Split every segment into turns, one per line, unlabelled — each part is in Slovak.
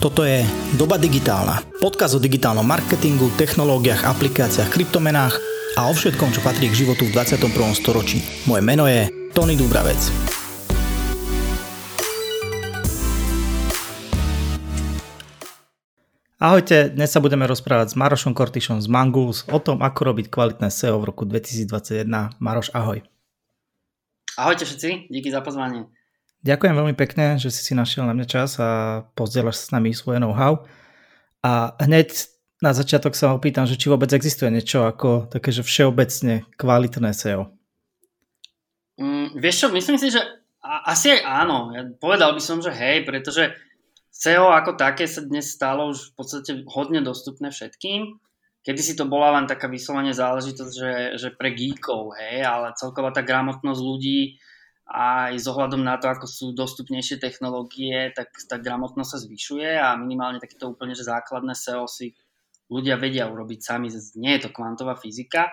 Toto je Doba digitálna. Podkaz o digitálnom marketingu, technológiách, aplikáciách, kryptomenách a o všetkom, čo patrí k životu v 21. storočí. Moje meno je Tony Dubravec. Ahojte, dnes sa budeme rozprávať s Marošom Kortišom z Manguls o tom, ako robiť kvalitné SEO v roku 2021. Maroš, ahoj.
Ahojte všetci, díky za pozvanie.
Ďakujem veľmi pekne, že si si našiel na mňa čas a pozdieľaš s nami svoje know-how. A hneď na začiatok sa opýtam, že či vôbec existuje niečo ako také, že všeobecne kvalitné SEO.
Mm, vieš čo, myslím si, že asi aj áno. Ja povedal by som, že hej, pretože SEO ako také sa dnes stalo už v podstate hodne dostupné všetkým. Kedy si to bola len taká vyslovene záležitosť, že, že pre geekov, hej, ale celková tá gramotnosť ľudí aj s ohľadom na to, ako sú dostupnejšie technológie, tak tá gramotnosť sa zvyšuje a minimálne takéto úplne že základné SEO si ľudia vedia urobiť sami. Nie je to kvantová fyzika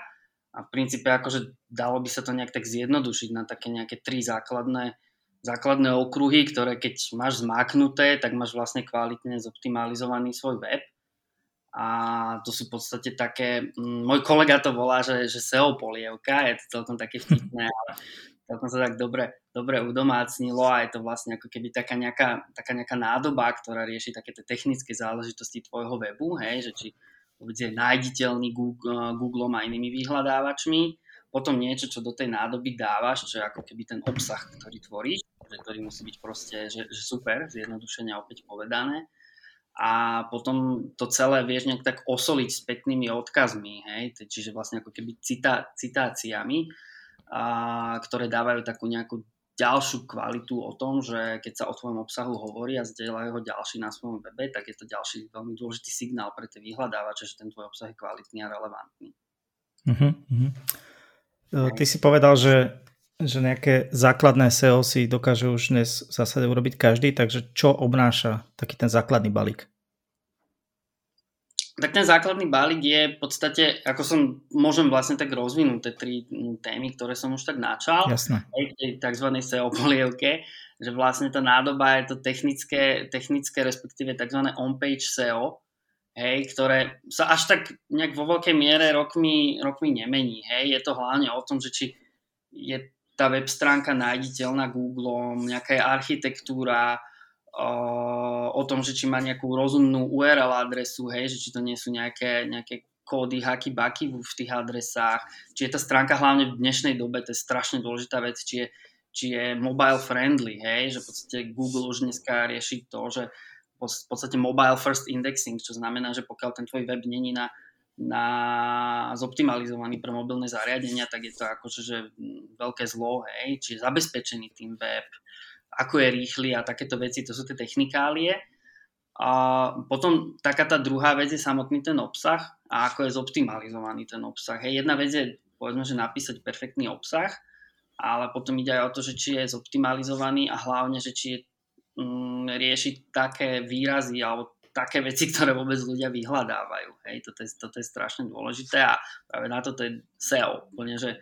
a v princípe akože dalo by sa to nejak tak zjednodušiť na také nejaké tri základné, základné okruhy, ktoré keď máš zmáknuté, tak máš vlastne kvalitne zoptimalizovaný svoj web. A to sú v podstate také, môj kolega to volá, že, že SEO polievka, je to celkom také vtipné, ale celkom sa tak dobre, dobre udomácnilo a je to vlastne ako keby taká nejaká, taká nejaká nádoba, ktorá rieši také technické záležitosti tvojho webu, hej, že či je nájditeľný Google, Google a inými vyhľadávačmi, potom niečo, čo do tej nádoby dávaš, čo je ako keby ten obsah, ktorý tvoríš, ktorý musí byť proste že, že super, zjednodušene opäť povedané. A potom to celé vieš nejak tak osoliť spätnými odkazmi, hej? čiže vlastne ako keby cita, citáciami, a, ktoré dávajú takú nejakú ďalšiu kvalitu o tom, že keď sa o tvojom obsahu hovorí a zdieľajú ho ďalší na svojom webe, tak je to ďalší veľmi dôležitý signál pre tie vyhľadávače, že ten tvoj obsah je kvalitný a relevantný.
Uh-huh, uh-huh. Ty si povedal, že, že nejaké základné SEO si dokáže už dnes v zásade urobiť každý, takže čo obnáša taký ten základný balík?
Tak ten základný balík je v podstate, ako som, môžem vlastne tak rozvinúť tie tri témy, ktoré som už tak načal.
Jasné.
Aj tej tzv. SEO polievke, že vlastne tá nádoba je to technické, technické respektíve tzv. on-page SEO, hej, ktoré sa až tak nejak vo veľkej miere rokmi, rokmi nemení. Hej. Je to hlavne o tom, že či je tá web stránka nájditeľná Google, nejaká architektúra, o tom, že či má nejakú rozumnú URL adresu, hej, že či to nie sú nejaké, nejaké kódy, haky, baky v tých adresách, či je tá stránka hlavne v dnešnej dobe, to je strašne dôležitá vec, či je, či je mobile friendly, hej, že v podstate Google už dneska rieši to, že v podstate mobile first indexing, čo znamená, že pokiaľ ten tvoj web není na, na zoptimalizovaný pre mobilné zariadenia, tak je to akože že veľké zlo, hej, je zabezpečený tým web, ako je rýchly a takéto veci, to sú tie technikálie. A potom taká tá druhá vec je samotný ten obsah a ako je zoptimalizovaný ten obsah. Hej, jedna vec je, povedzme, že napísať perfektný obsah, ale potom ide aj o to, že či je zoptimalizovaný a hlavne, že či je, mm, riešiť také výrazy alebo také veci, ktoré vôbec ľudia vyhľadávajú. Hej, toto je, toto je strašne dôležité a práve na toto je SEO, úplne, že,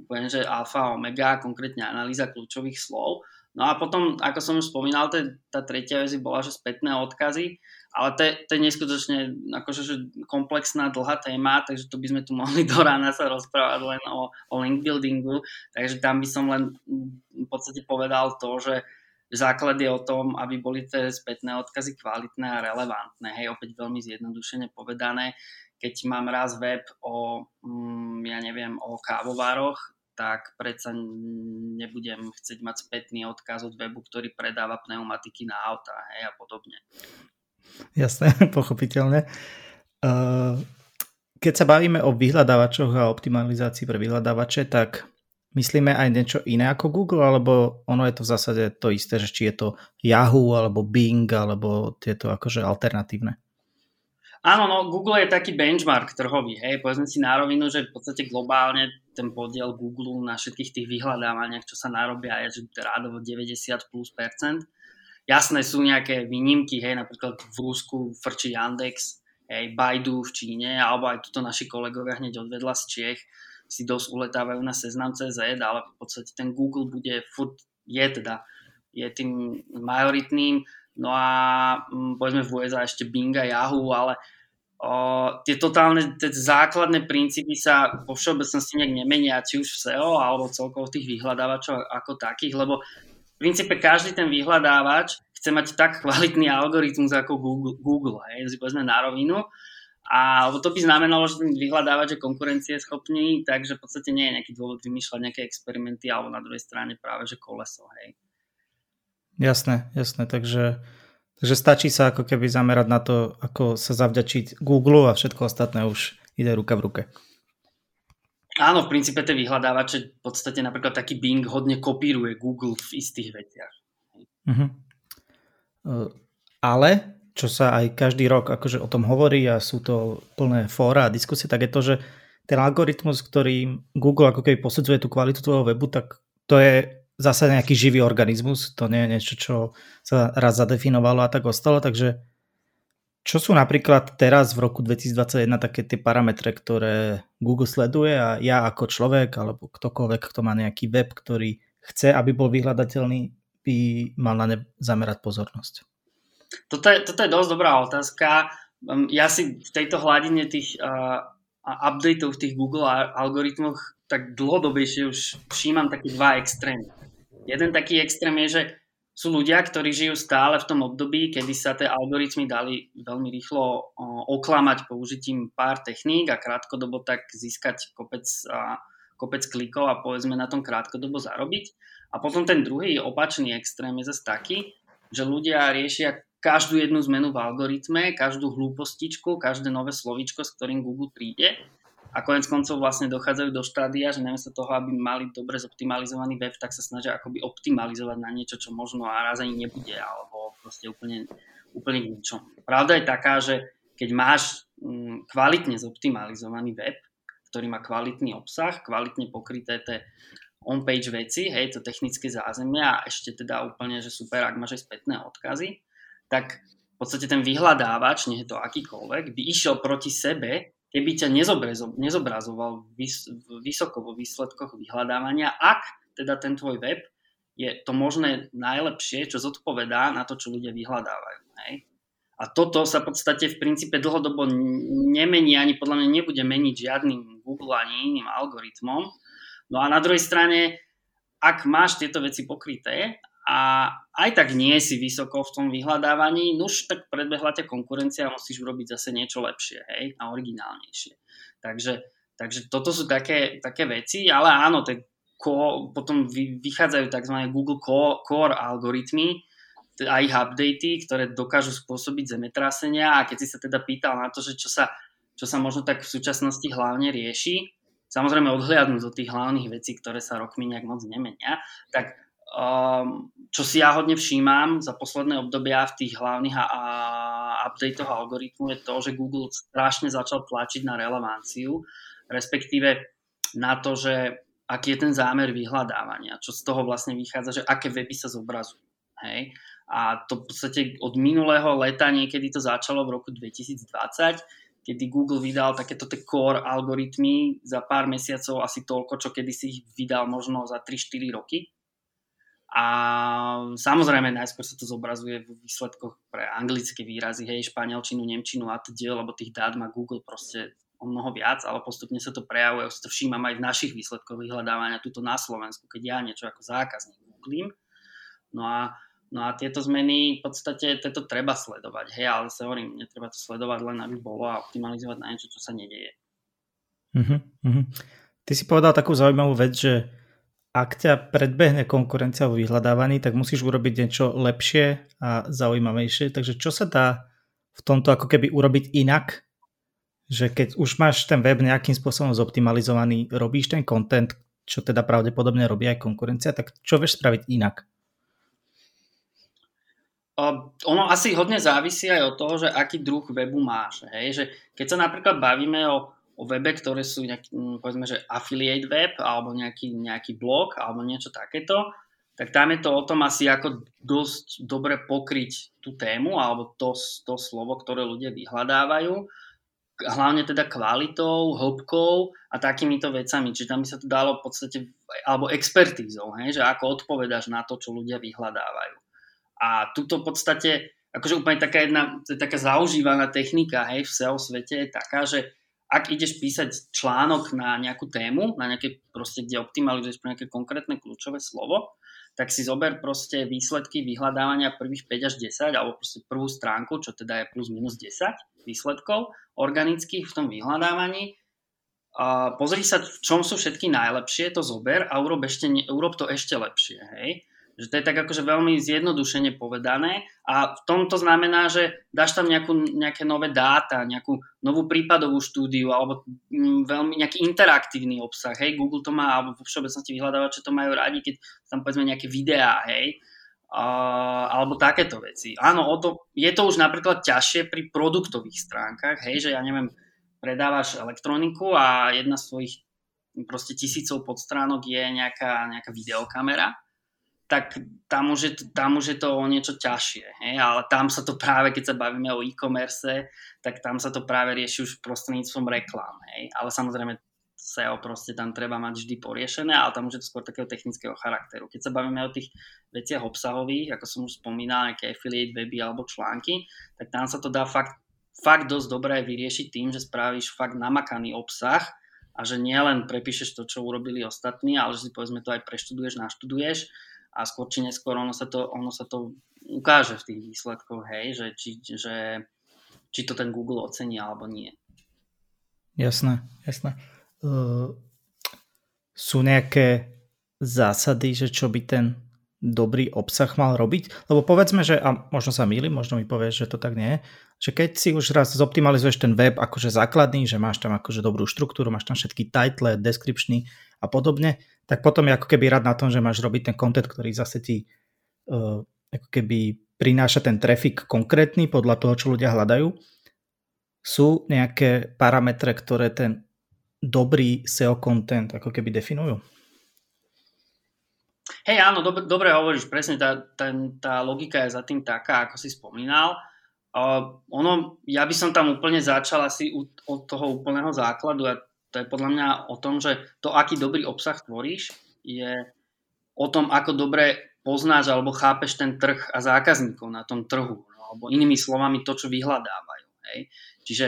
úplne, že alfa omega, konkrétne analýza kľúčových slov No a potom, ako som už spomínal, tá, tá tretia vec bola, že spätné odkazy, ale to to je neskutočne akože, že komplexná, dlhá téma, takže tu by sme tu mohli do rána sa rozprávať len o, o link buildingu, takže tam by som len v podstate povedal to, že základ je o tom, aby boli tie spätné odkazy kvalitné a relevantné. Hej, opäť veľmi zjednodušene povedané, keď mám raz web o, mm, ja neviem, o kávovároch, tak predsa nebudem chcieť mať spätný odkaz od webu, ktorý predáva pneumatiky na auta hej, a podobne.
Jasné, pochopiteľne. Keď sa bavíme o vyhľadávačoch a optimalizácii pre vyhľadávače, tak myslíme aj niečo iné ako Google, alebo ono je to v zásade to isté, že či je to Yahoo, alebo Bing, alebo tieto akože alternatívne?
Áno, no Google je taký benchmark trhový, hej, povedzme si na rovinu, že v podstate globálne ten podiel Google na všetkých tých vyhľadávaniach, čo sa narobia, je že rádovo 90 plus percent. Jasné sú nejaké výnimky, hej, napríklad v Rusku frčí Yandex, hej, Baidu v Číne, alebo aj tuto naši kolegovia hneď odvedla z Čiech si dosť uletávajú na seznam.cz, ale v podstate ten Google bude furt, je teda, je tým majoritným No a hm, povedzme v USA ešte Bing a Yahoo, ale o, tie totálne, tie základné princípy sa vo všeobecnosti nejak nemenia, či už v SEO alebo celkovo tých vyhľadávačov ako takých, lebo v princípe každý ten vyhľadávač chce mať tak kvalitný algoritmus ako Google, Google hej, si povedzme na rovinu. A to by znamenalo, že ten vyhľadávač je konkurencie schopný, takže v podstate nie je nejaký dôvod vymýšľať nejaké experimenty alebo na druhej strane práve že koleso. Hej.
Jasné, jasné, takže Takže stačí sa ako keby zamerať na to, ako sa zavďačiť Google a všetko ostatné už ide ruka v ruke.
Áno, v princípe tie vyhľadávače v podstate napríklad taký Bing hodne kopíruje Google v istých veciach. Uh-huh.
Ale, čo sa aj každý rok akože o tom hovorí a sú to plné fóra a diskusie, tak je to, že ten algoritmus, ktorý Google ako keby posudzuje tú kvalitu tvojho webu, tak to je zase nejaký živý organizmus, to nie je niečo, čo sa raz zadefinovalo a tak ostalo, takže čo sú napríklad teraz v roku 2021 také tie parametre, ktoré Google sleduje a ja ako človek alebo ktokoľvek, kto má nejaký web, ktorý chce, aby bol vyhľadateľný, by mal na ne zamerať pozornosť?
Toto je, toto je dosť dobrá otázka. Um, ja si v tejto hladine tých uh, updateov v tých Google algoritmoch tak dlhodobejšie už všímam také dva extrémy. Jeden taký extrém je, že sú ľudia, ktorí žijú stále v tom období, kedy sa tie algoritmy dali veľmi rýchlo oklamať použitím pár techník a krátkodobo tak získať kopec, kopec klikov a povedzme na tom krátkodobo zarobiť. A potom ten druhý opačný extrém je zase taký, že ľudia riešia každú jednu zmenu v algoritme, každú hlúpostičku, každé nové slovíčko, s ktorým Google príde a konec koncov vlastne dochádzajú do štádia, že namiesto toho, aby mali dobre zoptimalizovaný web, tak sa snažia akoby optimalizovať na niečo, čo možno a raz ani nebude, alebo proste úplne, úplne ničom. Pravda je taká, že keď máš mm, kvalitne zoptimalizovaný web, ktorý má kvalitný obsah, kvalitne pokryté tie on-page veci, hej, to technické zázemia a ešte teda úplne, že super, ak máš aj spätné odkazy, tak v podstate ten vyhľadávač, nie je to akýkoľvek, by išiel proti sebe keby ťa nezobrazoval vysoko vo výsledkoch vyhľadávania, ak teda ten tvoj web je to možné najlepšie, čo zodpovedá na to, čo ľudia vyhľadávajú. Hej? A toto sa v podstate v princípe dlhodobo nemení, ani podľa mňa nebude meniť žiadnym Google ani iným algoritmom. No a na druhej strane, ak máš tieto veci pokryté a aj tak nie si vysoko v tom vyhľadávaní, nuž tak predbehla ťa konkurencia a musíš urobiť zase niečo lepšie hej, a originálnejšie. Takže, takže toto sú také, také veci, ale áno, tie potom vychádzajú tzv. Google Core algoritmy a ich updaty, ktoré dokážu spôsobiť zemetrasenia a keď si sa teda pýtal na to, že čo sa, čo sa možno tak v súčasnosti hlavne rieši, samozrejme odhliadnúť od tých hlavných vecí, ktoré sa rokmi nejak moc nemenia, tak Um, čo si ja hodne všímam za posledné obdobia v tých hlavných a, a updatech algoritmu je to, že Google strašne začal tlačiť na relevanciu, respektíve na to, že aký je ten zámer vyhľadávania, čo z toho vlastne vychádza, že aké weby sa zobrazujú. Hej? A to v podstate od minulého leta niekedy to začalo v roku 2020, kedy Google vydal takéto core algoritmy za pár mesiacov asi toľko, čo kedy si ich vydal možno za 3-4 roky a samozrejme najskôr sa to zobrazuje v výsledkoch pre anglické výrazy, hej, španielčinu, nemčinu a teda, lebo tých dát má Google proste o mnoho viac, ale postupne sa to prejavuje, už to všímam aj v našich výsledkoch vyhľadávania tuto na Slovensku, keď ja niečo ako zákazník googlím. No a, no a tieto zmeny v podstate toto treba sledovať, hej, ale sa hovorím, netreba to sledovať len aby bolo a optimalizovať na niečo, čo sa nedieje.
Uh-huh, uh-huh. Ty si povedal takú zaujímavú vec, že ak ťa predbehne konkurencia vo vyhľadávaní, tak musíš urobiť niečo lepšie a zaujímavejšie. Takže čo sa dá v tomto ako keby urobiť inak? Že keď už máš ten web nejakým spôsobom zoptimalizovaný, robíš ten content, čo teda pravdepodobne robí aj konkurencia, tak čo vieš spraviť inak?
Ono asi hodne závisí aj od toho, že aký druh webu máš. Hej? Že keď sa napríklad bavíme o o webe, ktoré sú nejaký, mm, povedzme, že affiliate web alebo nejaký, nejaký blog alebo niečo takéto, tak tam je to o tom asi ako dosť dobre pokryť tú tému alebo to, to slovo, ktoré ľudia vyhľadávajú, hlavne teda kvalitou, hĺbkou a takýmito vecami. Čiže tam by sa to dalo v podstate, alebo expertízou, hej, že ako odpovedáš na to, čo ľudia vyhľadávajú. A tuto v podstate, akože úplne taká jedna, taká zaužívaná technika, hej, v SEO svete je taká, že ak ideš písať článok na nejakú tému, na nejaké proste, kde optimalizuješ pre nejaké konkrétne kľúčové slovo, tak si zober proste výsledky vyhľadávania prvých 5 až 10, alebo proste prvú stránku, čo teda je plus minus 10 výsledkov organických v tom vyhľadávaní. A pozri sa, v čom sú všetky najlepšie, to zober a urob, ešte, urob to ešte lepšie. Hej? Že to je tak akože veľmi zjednodušene povedané a v tom to znamená, že dáš tam nejakú, nejaké nové dáta, nejakú novú prípadovú štúdiu alebo mm, veľmi nejaký interaktívny obsah. Hej, Google to má, alebo vo všeobecnosti vyhľadávače to majú radi, keď tam povedzme nejaké videá, hej, uh, alebo takéto veci. Áno, o to, je to už napríklad ťažšie pri produktových stránkach, hej, že ja neviem, predávaš elektroniku a jedna z tvojich proste tisícov podstránok je nejaká, nejaká videokamera tak tam už, je, tam už je to o niečo ťažšie. Hej? Ale tam sa to práve, keď sa bavíme o e-commerce, tak tam sa to práve rieši už prostredníctvom reklám. Hej? Ale samozrejme SEO proste tam treba mať vždy poriešené, ale tam už je to skôr takého technického charakteru. Keď sa bavíme o tých veciach obsahových, ako som už spomínal, nejaké affiliate weby alebo články, tak tam sa to dá fakt, fakt dosť dobre vyriešiť tým, že spravíš fakt namakaný obsah, a že nielen prepíšeš to, čo urobili ostatní, ale že si povedzme to aj preštuduješ, naštuduješ a skôr či neskôr ono sa to, ono sa to ukáže v tých výsledkoch, hej, že či, že či to ten Google ocení alebo nie.
Jasné, jasné. Uh, sú nejaké zásady, že čo by ten dobrý obsah mal robiť? Lebo povedzme, že, a možno sa milím, možno mi povieš, že to tak nie je, že keď si už raz zoptimalizuješ ten web akože základný, že máš tam akože dobrú štruktúru, máš tam všetky title, descriptiony a podobne, tak potom je ako keby rád na tom, že máš robiť ten content, ktorý zase ti uh, ako keby prináša ten trafik konkrétny podľa toho, čo ľudia hľadajú. Sú nejaké parametre, ktoré ten dobrý SEO content ako keby definujú?
Hej, áno, dob- dobre hovoríš, presne tá, tá, tá logika je za tým taká, ako si spomínal. Uh, ono, ja by som tam úplne začal asi od toho úplného základu a to je podľa mňa o tom, že to, aký dobrý obsah tvoríš, je o tom, ako dobre poznáš alebo chápeš ten trh a zákazníkov na tom trhu. No, alebo inými slovami to, čo vyhľadávajú. Hej. Čiže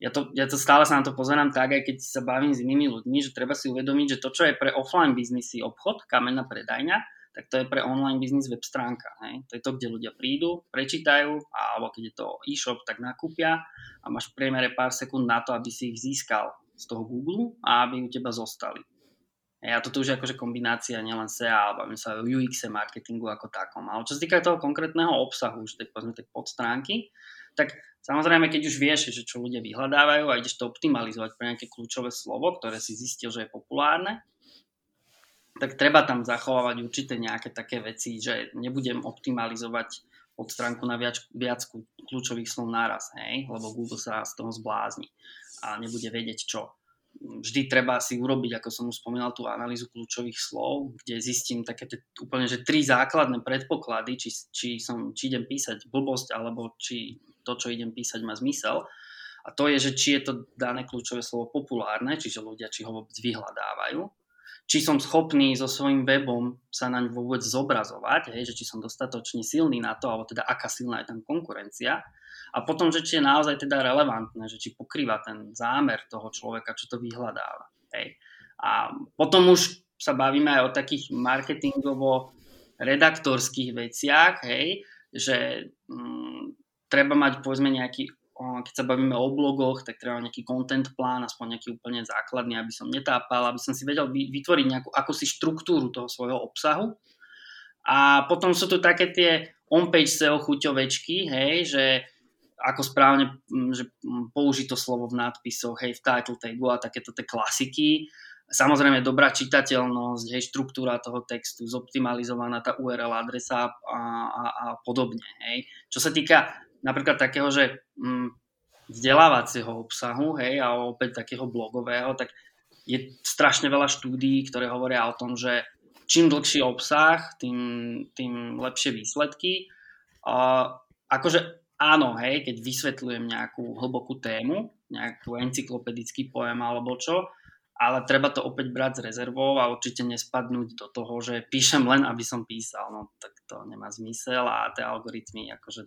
ja to, ja to stále sa na to pozerám tak, aj keď sa bavím s inými ľuďmi, že treba si uvedomiť, že to, čo je pre offline biznisy obchod, kamenná predajňa, tak to je pre online biznis web stránka. Hej. To je to, kde ľudia prídu, prečítajú, alebo keď je to e-shop, tak nakúpia a máš v priemere pár sekúnd na to, aby si ich získal z toho Google a aby u teba zostali. A toto už akože kombinácia nielen SEA, alebo my sa o UX marketingu ako takom. Ale čo sa týka toho konkrétneho obsahu, už tej, povedzme, tej podstránky, tak samozrejme, keď už vieš, že čo ľudia vyhľadávajú a ideš to optimalizovať pre nejaké kľúčové slovo, ktoré si zistil, že je populárne, tak treba tam zachovávať určité nejaké také veci, že nebudem optimalizovať od stránku na viac, viac kľúčových slov naraz, hej, lebo Google sa z toho zblázni a nebude vedieť čo. Vždy treba si urobiť, ako som už spomínal, tú analýzu kľúčových slov, kde zistím také t- úplne, že tri základné predpoklady, či, či, som, či idem písať blbosť, alebo či to, čo idem písať, má zmysel. A to je, že či je to dané kľúčové slovo populárne, čiže ľudia či ho vôbec vyhľadávajú, či som schopný so svojím webom sa naň vôbec zobrazovať, hej, že či som dostatočne silný na to, alebo teda aká silná je tam konkurencia. A potom, že či je naozaj teda relevantné, že či pokrýva ten zámer toho človeka, čo to vyhľadáva. Hej. A potom už sa bavíme aj o takých marketingovo-redaktorských veciach, hej, že mm, treba mať povedzme nejaký keď sa bavíme o blogoch, tak treba nejaký content plán, aspoň nejaký úplne základný, aby som netápal, aby som si vedel vytvoriť nejakú akúsi štruktúru toho svojho obsahu. A potom sú tu také tie on-page SEO chuťovečky, hej, že ako správne že použiť to slovo v nadpisoch, hej, v title tagu a takéto tie klasiky. Samozrejme dobrá čitateľnosť, hej, štruktúra toho textu, zoptimalizovaná tá URL adresa a, a, a podobne. Hej. Čo sa týka napríklad takého, že mm, vzdelávacieho obsahu, hej, a opäť takého blogového, tak je strašne veľa štúdií, ktoré hovoria o tom, že čím dlhší obsah, tým, tým lepšie výsledky. A akože áno, hej, keď vysvetľujem nejakú hlbokú tému, nejakú encyklopedický pojem alebo čo, ale treba to opäť brať s rezervou a určite nespadnúť do toho, že píšem len, aby som písal. No tak to nemá zmysel a tie algoritmy akože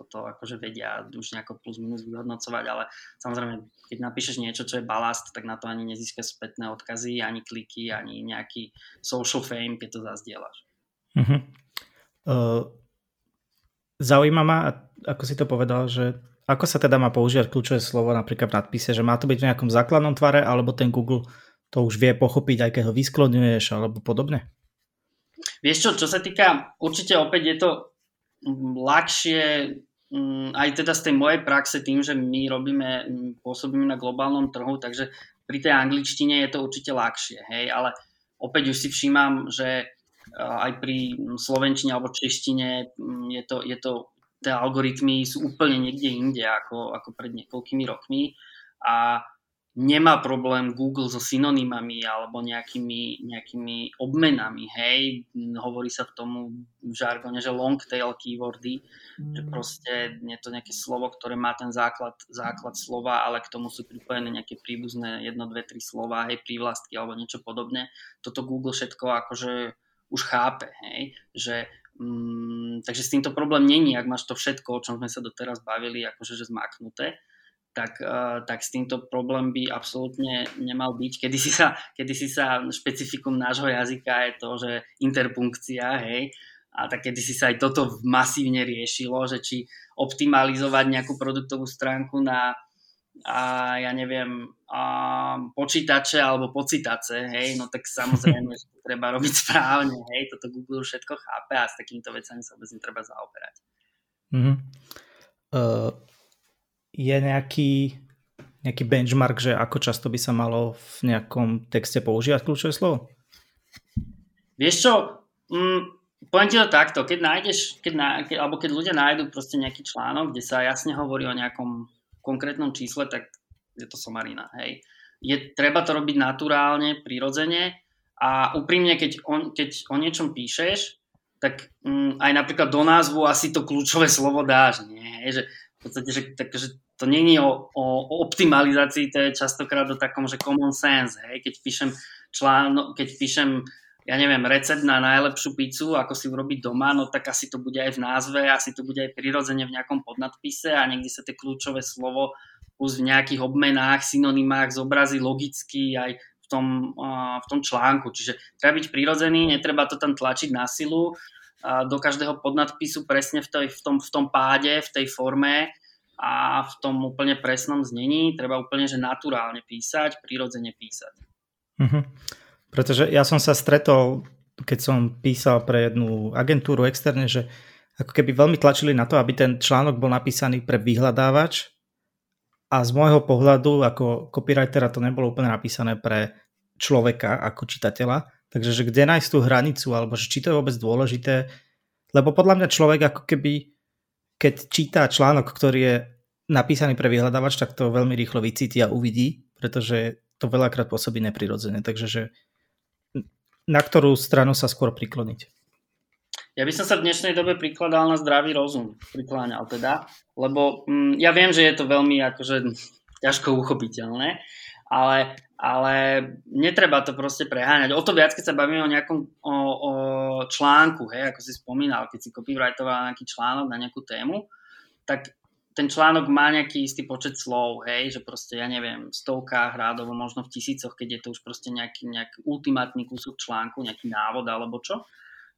toto akože vedia už nejako plus minus vyhodnocovať, ale samozrejme, keď napíšeš niečo, čo je balast, tak na to ani nezískaš spätné odkazy, ani kliky, ani nejaký social fame, keď to zazdieľaš. Uh-huh.
Uh, zaujíma ma, ako si to povedal, že ako sa teda má používať kľúčové slovo napríklad v nadpise, že má to byť v nejakom základnom tvare, alebo ten Google to už vie pochopiť, aj keď ho vyskloňuješ, alebo podobne?
Vieš čo, čo sa týka, určite opäť je to ľahšie mm, aj teda z tej mojej praxe tým, že my robíme, mm, pôsobíme na globálnom trhu, takže pri tej angličtine je to určite ľahšie, hej, ale opäť už si všímam, že aj pri slovenčine alebo češtine mm, je to, je to tie algoritmy sú úplne niekde inde ako, ako pred niekoľkými rokmi a nemá problém Google so synonymami alebo nejakými, nejakými obmenami, hej, hovorí sa v tomu v žargone, že long tail keywordy, mm. že proste je to nejaké slovo, ktoré má ten základ, základ slova, ale k tomu sú pripojené nejaké príbuzné jedno, dve, tri slova, hej, prívlastky alebo niečo podobné. Toto Google všetko akože už chápe, hej, že Mm, takže s týmto problém není, ak máš to všetko, o čom sme sa doteraz bavili, akože že zmaknuté, tak, uh, tak s týmto problém by absolútne nemal byť. Kedy si sa, kedy si sa špecifikum nášho jazyka je to, že interpunkcia, hej, a tak kedy si sa aj toto masívne riešilo, že či optimalizovať nejakú produktovú stránku na a ja neviem, a počítače alebo pocitace, hej, no tak samozrejme, že to treba robiť správne, hej, toto Google všetko chápe a s takýmito vecami sa vôbec netreba zaoberať. Mm-hmm.
Uh, je nejaký, nejaký benchmark, že ako často by sa malo v nejakom texte používať kľúčové slovo?
Vieš čo, mm, poviem ti to takto, keď nájdeš, keď, ná, keď, alebo keď ľudia nájdú proste nejaký článok, kde sa jasne hovorí o nejakom konkrétnom čísle, tak je to somarina. Hej. Je, treba to robiť naturálne, prirodzene a úprimne, keď o, keď o niečom píšeš, tak mm, aj napríklad do názvu asi to kľúčové slovo dáš. Nie? Hej, že v podstate, že, tak, že to není o, o, o optimalizácii, to je častokrát o takom, že common sense. Hej? Keď píšem článok, keď píšem ja neviem, recept na najlepšiu pizzu, ako si urobiť doma, no tak asi to bude aj v názve, asi to bude aj prirodzene v nejakom podnadpise a niekde sa tie kľúčové slovo plus v nejakých obmenách, synonymách zobrazí logicky aj v tom, v tom článku. Čiže treba byť prirodzený, netreba to tam tlačiť na silu do každého podnadpisu presne v, tej, v, tom, v tom páde, v tej forme a v tom úplne presnom znení. Treba úplne, že naturálne písať, prirodzene písať.
Mm-hmm. Pretože ja som sa stretol, keď som písal pre jednu agentúru externe, že ako keby veľmi tlačili na to, aby ten článok bol napísaný pre vyhľadávač a z môjho pohľadu ako copywritera to nebolo úplne napísané pre človeka ako čitateľa. Takže že kde nájsť tú hranicu, alebo že či to je vôbec dôležité, lebo podľa mňa človek ako keby, keď číta článok, ktorý je napísaný pre vyhľadávač, tak to veľmi rýchlo vycíti a uvidí, pretože to veľakrát pôsobí neprirodzene. Takže že na ktorú stranu sa skôr prikloniť?
Ja by som sa v dnešnej dobe prikladal na zdravý rozum, prikláňal teda, lebo mm, ja viem, že je to veľmi akože ťažko uchopiteľné, ale, ale netreba to proste preháňať. O to viac, keď sa bavíme o nejakom o, o článku, hej, ako si spomínal, keď si copywritoval nejaký článok na nejakú tému, tak ten článok má nejaký istý počet slov, hej, že proste, ja neviem, v stovkách rádovo, možno v tisícoch, keď je to už proste nejaký, nejaký ultimátny kúsok článku, nejaký návod alebo čo.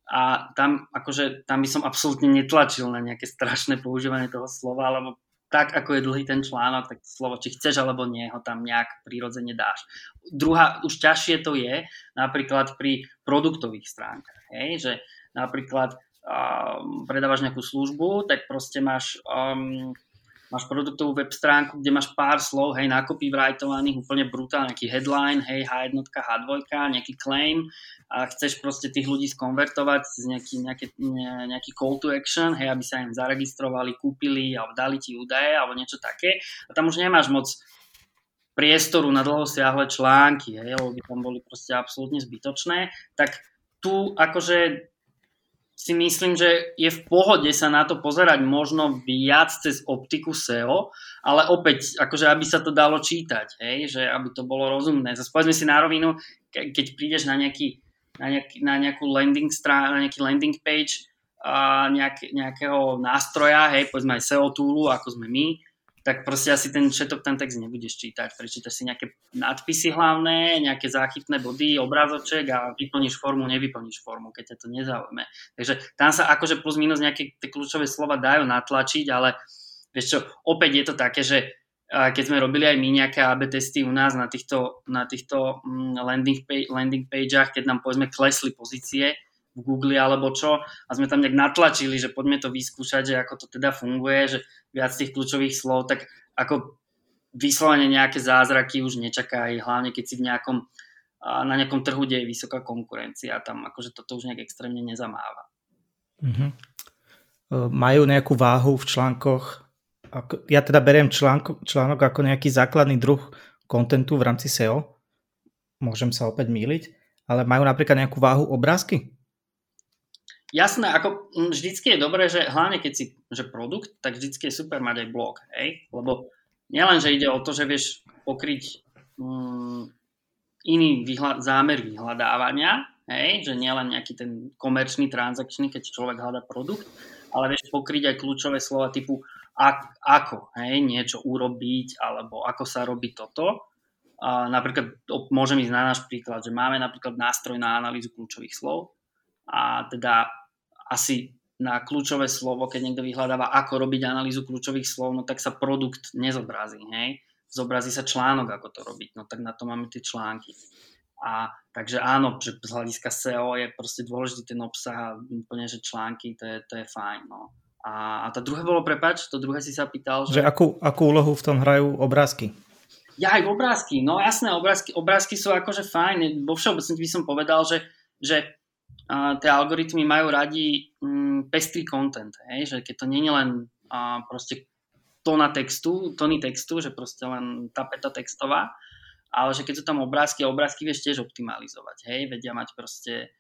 A tam, akože, tam by som absolútne netlačil na nejaké strašné používanie toho slova, lebo tak, ako je dlhý ten článok, tak slovo, či chceš alebo nie, ho tam nejak prirodzene dáš. Druhá, už ťažšie to je napríklad pri produktových stránkach, hej, že napríklad um, predávaš nejakú službu, tak proste máš, um, máš produktovú web stránku, kde máš pár slov, hej, nákopy vrajtovaných, úplne brutálne, nejaký headline, hej, H1, H2, nejaký claim a chceš proste tých ľudí skonvertovať z nejaký, nejaký, nejaký call to action, hej, aby sa im zaregistrovali, kúpili alebo dali ti údaje alebo niečo také. A tam už nemáš moc priestoru na dlhosiahle články, hej, lebo by tam boli proste absolútne zbytočné, tak tu akože si myslím, že je v pohode sa na to pozerať možno viac cez optiku SEO, ale opäť, akože aby sa to dalo čítať, hej, že aby to bolo rozumné. Zase povedzme si na rovinu, keď prídeš na, nejaký, na, nejaký, na nejakú landing strán, na nejaký landing page a nejak, nejakého nástroja, hej, povedzme aj SEO toolu, ako sme my, tak proste asi ten všetok ten text nebudeš čítať. Prečítaš si nejaké nadpisy hlavné, nejaké záchytné body, obrázoček a vyplníš formu, nevyplníš formu, keď ťa to nezaujme. Takže tam sa akože plus minus nejaké tie kľúčové slova dajú natlačiť, ale vieš čo, opäť je to také, že keď sme robili aj my nejaké AB testy u nás na týchto, na týchto mm, landing, page, landing pageach, keď nám povedzme klesli pozície, v Google alebo čo a sme tam nejak natlačili, že poďme to vyskúšať, že ako to teda funguje, že viac tých kľúčových slov, tak ako vyslovene nejaké zázraky už nečaká, hlavne keď si v nejakom, na nejakom trhu, kde je vysoká konkurencia, tam akože toto už nejak extrémne nezamáva.
Mm-hmm. Majú nejakú váhu v článkoch? Ja teda beriem článko, článok ako nejaký základný druh kontentu v rámci SEO. Môžem sa opäť míliť. Ale majú napríklad nejakú váhu obrázky?
Jasné, ako mm, vždycky je dobré, že hlavne keď si že produkt, tak vždycky je super mať aj blog, hej? Lebo nielen, že ide o to, že vieš pokryť um, iný vyhľad, zámer vyhľadávania, hej? Že nielen nejaký ten komerčný, transakčný, keď človek hľadá produkt, ale vieš pokryť aj kľúčové slova typu ak, ako, hej? Niečo urobiť, alebo ako sa robí toto. A napríklad môžem ísť na náš príklad, že máme napríklad nástroj na analýzu kľúčových slov a teda asi na kľúčové slovo, keď niekto vyhľadáva, ako robiť analýzu kľúčových slov, no tak sa produkt nezobrazí, hej. Zobrazí sa článok, ako to robiť, no tak na to máme tie články. A takže áno, že z hľadiska SEO je proste dôležitý ten obsah a úplne, že články, to je, to je fajn, no. A, a to druhé bolo, prepač, to druhé si sa pýtal,
že... že akú, akú úlohu v tom hrajú obrázky?
Ja aj obrázky, no jasné, obrázky, obrázky sú akože fajn, vo všeobecnosti by som povedal, že, že uh, tie algoritmy majú radi um, pestrý content, hej? že keď to nie je len uh, proste tóna textu, tóny textu, že proste len tapeta textová, ale že keď sú tam obrázky, obrázky vieš tiež optimalizovať, hej, vedia mať proste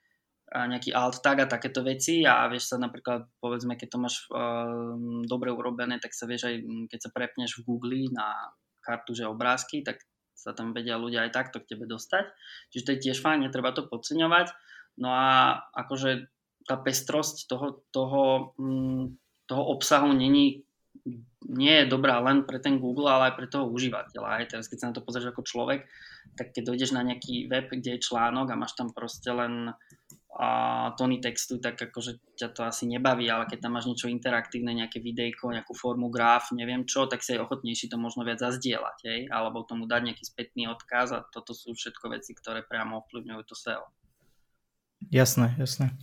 nejaký alt tag a takéto veci a vieš sa napríklad, povedzme, keď to máš uh, dobre urobené, tak sa vieš aj, keď sa prepneš v Google na kartu, že obrázky, tak sa tam vedia ľudia aj takto k tebe dostať. Čiže to je tiež fajn, netreba to podceňovať. No a akože tá pestrosť toho, toho, mm, toho obsahu není, nie je dobrá len pre ten Google, ale aj pre toho užívateľa. Aj teraz, keď sa na to pozrieš ako človek, tak keď dojdeš na nejaký web, kde je článok a máš tam proste len a tóny textu, tak akože ťa to asi nebaví, ale keď tam máš niečo interaktívne, nejaké videjko, nejakú formu, graf, neviem čo, tak si aj ochotnejší to možno viac zazdieľať, hej? alebo tomu dať nejaký spätný odkaz a toto sú všetko veci, ktoré priamo ovplyvňujú to SEO.
Jasné, jasné.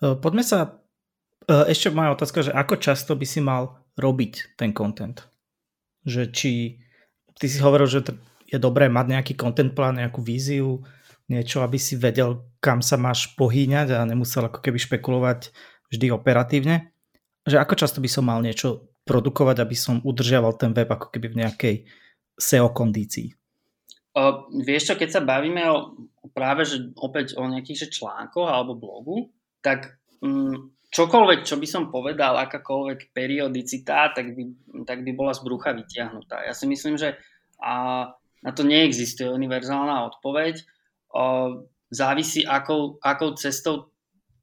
E, poďme sa, e, ešte moja otázka, že ako často by si mal robiť ten content? Že či, ty si hovoril, že je dobré mať nejaký content plán, nejakú víziu, niečo, aby si vedel, kam sa máš pohýňať a nemusel ako keby špekulovať vždy operatívne. Že ako často by som mal niečo produkovať, aby som udržiaval ten web ako keby v nejakej SEO kondícii?
Uh, vieš čo, keď sa bavíme o, práve že opäť o nejakých že článkoch alebo blogu, tak um, čokoľvek, čo by som povedal, akákoľvek periodicita, tak by, tak by bola z brucha vytiahnutá. Ja si myslím, že a, na to neexistuje univerzálna odpoveď. Uh, závisí, akou, akou cestou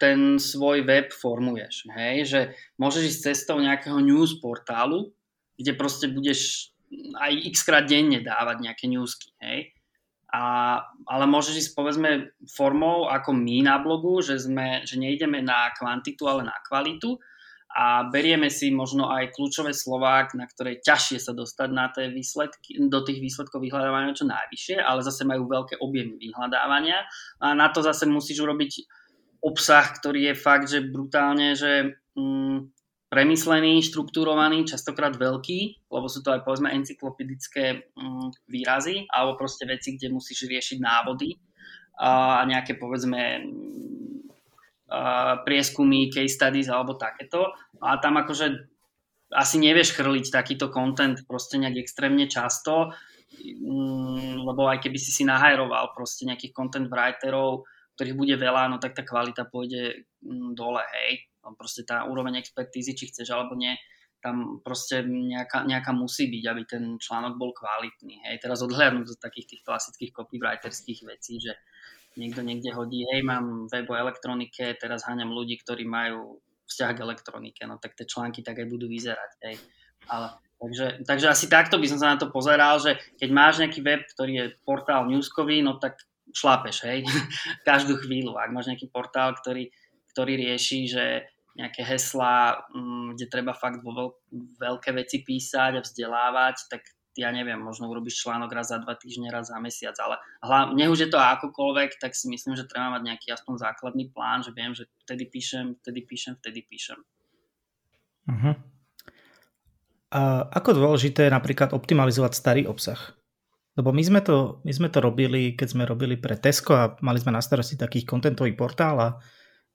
ten svoj web formuješ. Hej? Že môžeš ísť cestou nejakého news portálu, kde proste budeš aj x krát denne dávať nejaké newsky, hej. A, ale môžeš ísť povedzme formou ako my na blogu, že, sme, že nejdeme na kvantitu, ale na kvalitu. A berieme si možno aj kľúčové slová, na ktoré ťažšie sa dostať na tie výsledky, do tých výsledkov vyhľadávania čo najvyššie, ale zase majú veľké objemy vyhľadávania. A na to zase musíš urobiť obsah, ktorý je fakt, že brutálne, že mm, premyslený, štruktúrovaný, častokrát veľký, lebo sú to aj povedzme encyklopedické um, výrazy alebo proste veci, kde musíš riešiť návody a nejaké povedzme uh, prieskumy, case studies alebo takéto. A tam akože asi nevieš chrliť takýto content proste nejak extrémne často, um, lebo aj keby si si nahajroval proste nejakých content writerov, ktorých bude veľa, no tak tá kvalita pôjde mm, dole, hej. Proste tá úroveň expertízy, či chceš alebo nie, tam proste nejaká, nejaká musí byť, aby ten článok bol kvalitný. Hej. Teraz odhľadnúť do takých tých klasických copywriterských vecí, že niekto niekde hodí, hej, mám web o elektronike, teraz háňam ľudí, ktorí majú vzťah k elektronike, no tak tie články tak aj budú vyzerať. Hej. Ale, takže, takže asi takto by som sa na to pozeral, že keď máš nejaký web, ktorý je portál newskový, no tak šlápeš, hej, každú chvíľu. Ak máš nejaký portál, ktorý, ktorý rieši, že nejaké heslá, mm, kde treba fakt vo veľ- veľké veci písať a vzdelávať, tak ja neviem, možno urobíš článok raz za dva týždne, raz za mesiac, ale hlavne, už je to akokoľvek, tak si myslím, že treba mať nejaký aspoň základný plán, že viem, že vtedy píšem, vtedy píšem, vtedy píšem.
Uh-huh. A ako dôležité je napríklad optimalizovať starý obsah? Lebo my sme, to, my sme to robili, keď sme robili pre Tesco a mali sme na starosti taký kontentový portál a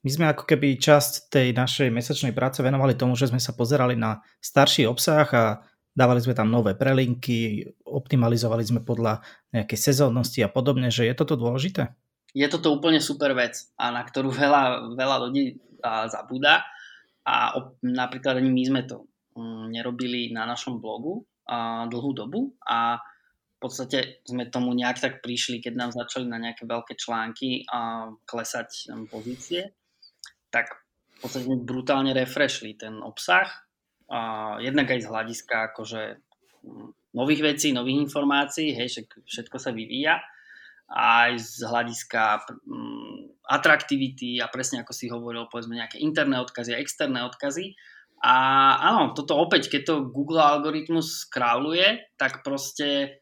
my sme ako keby časť tej našej mesačnej práce venovali tomu, že sme sa pozerali na starší obsah a dávali sme tam nové prelinky, optimalizovali sme podľa nejakej sezónnosti a podobne, že je toto dôležité?
Je toto úplne super vec a na ktorú veľa, veľa ľudí zabúda a napríklad ani my sme to mm, nerobili na našom blogu a, dlhú dobu a v podstate sme tomu nejak tak prišli, keď nám začali na nejaké veľké články a klesať pozície tak v podstate brutálne refreshli ten obsah. A jednak aj z hľadiska akože mm, nových vecí, nových informácií, hej, všetko sa vyvíja aj z hľadiska um, atraktivity a presne ako si hovoril, povedzme nejaké interné odkazy a externé odkazy. A áno, toto opäť, keď to Google algoritmus kráľuje, tak proste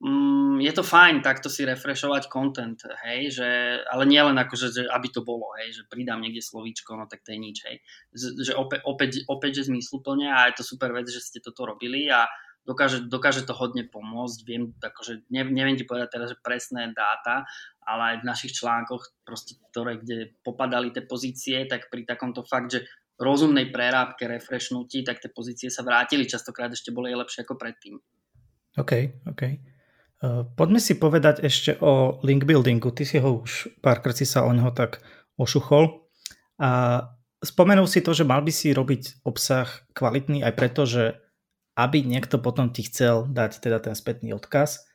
mm, je to fajn takto si refreshovať content, hej, že, ale nie len ako, že, aby to bolo, hej, že pridám niekde slovíčko, no tak to je nič, hej. Že, že opäť, opäť, opäť, že zmysluplne a je to super vec, že ste toto robili a dokáže, dokáže to hodne pomôcť. Viem, akože, ne, neviem ti povedať teraz, že presné dáta, ale aj v našich článkoch, proste, ktoré, kde popadali tie pozície, tak pri takomto fakt, že rozumnej prerábke, refreshnutí, tak tie pozície sa vrátili. Častokrát ešte boli lepšie ako predtým.
OK, OK. Eh, poďme si povedať ešte o link buildingu. Ty si ho už párkrát si sa o neho tak ošuchol. A spomenul si to, že mal by si robiť obsah kvalitný aj preto, že aby niekto potom ti chcel dať teda ten spätný odkaz.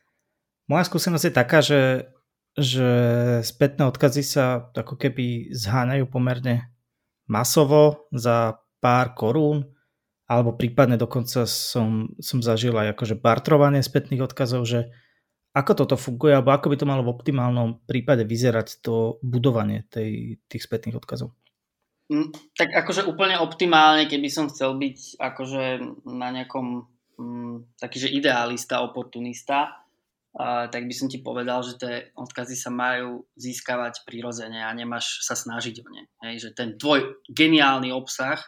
Moja skúsenosť je taká, že, že spätné odkazy sa ako keby zháňajú pomerne masovo za pár korún, alebo prípadne dokonca som, som zažil aj akože bartrovanie spätných odkazov, že ako toto funguje, alebo ako by to malo v optimálnom prípade vyzerať to budovanie tej, tých spätných odkazov?
Mm, tak akože úplne optimálne, keby som chcel byť akože na nejakom mm, taký, že idealista, oportunista, tak by som ti povedal, že tie odkazy sa majú získavať prirodzene a nemáš sa snažiť o ne. Hej, že ten tvoj geniálny obsah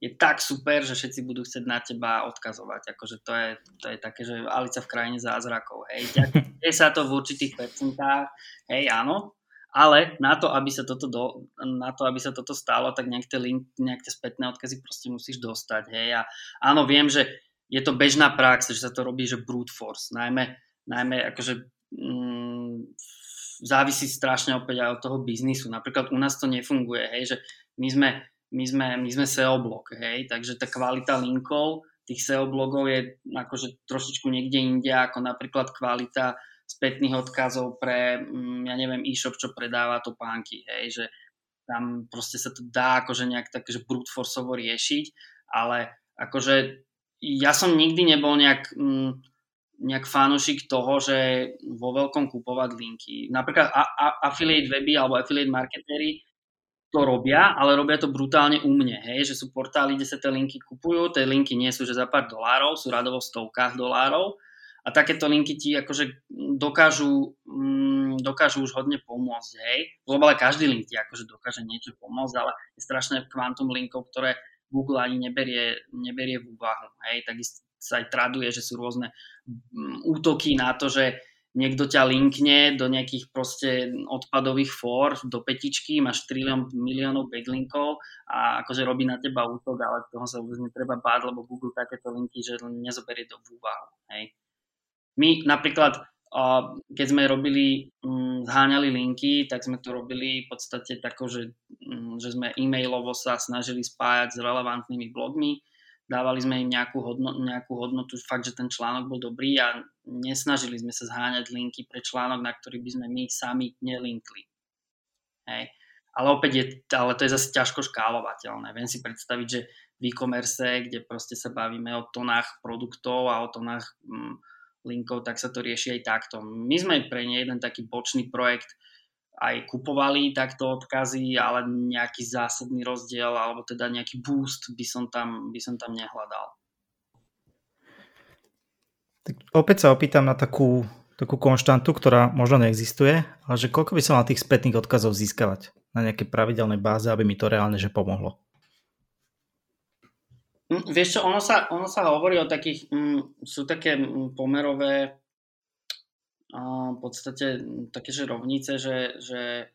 je tak super, že všetci budú chcieť na teba odkazovať. Akože to je, to je také, že Alica v krajine zázrakov. Hej. Je sa to v určitých percentách, hej, áno, ale na to, aby sa toto, do, na to, aby sa toto stalo, tak nejak tie, link, nejak spätné odkazy proste musíš dostať. Hej. A áno, viem, že je to bežná prax, že sa to robí, že brute force. Najmä, najmä akože mm, závisí strašne opäť aj od toho biznisu. Napríklad u nás to nefunguje, hej, že my sme my sme, my sme SEO blog, hej, takže tá kvalita linkov tých SEO blogov je akože trošičku niekde inde, ako napríklad kvalita spätných odkazov pre, mm, ja neviem, e-shop, čo predáva topánky, hej, že tam proste sa to dá akože nejak tak, že brute forceovo riešiť, ale akože ja som nikdy nebol nejak, mm, nejak fanúšik toho, že vo veľkom kupovať linky. Napríklad a, a, affiliate weby alebo affiliate marketery to robia, ale robia to brutálne u mne, hej, že sú portály, kde sa tie linky kupujú, tie linky nie sú že za pár dolárov, sú radovo v stovkách dolárov a takéto linky ti akože dokážu, mm, dokážu už hodne pomôcť, hej. Globálne každý link ti akože dokáže niečo pomôcť, ale je strašné kvantum linkov, ktoré Google ani neberie, neberie v úvahu, hej, takisto sa aj traduje, že sú rôzne mm, útoky na to, že niekto ťa linkne do nejakých proste odpadových fór, do petičky, máš trilión miliónov backlinkov a akože robí na teba útok, ale toho sa vôbec netreba báť, lebo Google takéto linky, že nezoberie do úvahu. Hej. My napríklad keď sme robili, mm, zháňali linky, tak sme to robili v podstate tako, že, mm, že sme e-mailovo sa snažili spájať s relevantnými blogmi, dávali sme im nejakú, hodno, nejakú hodnotu, fakt, že ten článok bol dobrý a nesnažili sme sa zháňať linky pre článok, na ktorý by sme my sami nelinkli. Hej. Ale opäť je, ale to je zase ťažko škálovateľné. Viem si predstaviť, že v e-commerce, kde proste sa bavíme o tonách produktov a o tonách mm, linkov, tak sa to rieši aj takto. My sme pre ne jeden taký bočný projekt aj kupovali takto odkazy, ale nejaký zásadný rozdiel alebo teda nejaký boost by som tam, by som tam nehľadal.
Tak opäť sa opýtam na takú, takú konštantu, ktorá možno neexistuje, ale že koľko by som mal tých spätných odkazov získavať na nejaké pravidelnej báze, aby mi to reálne že pomohlo?
Hm, vieš čo, ono sa, ono sa hovorí o takých, mm, sú také mm, pomerové v podstate také, že rovnice, že, že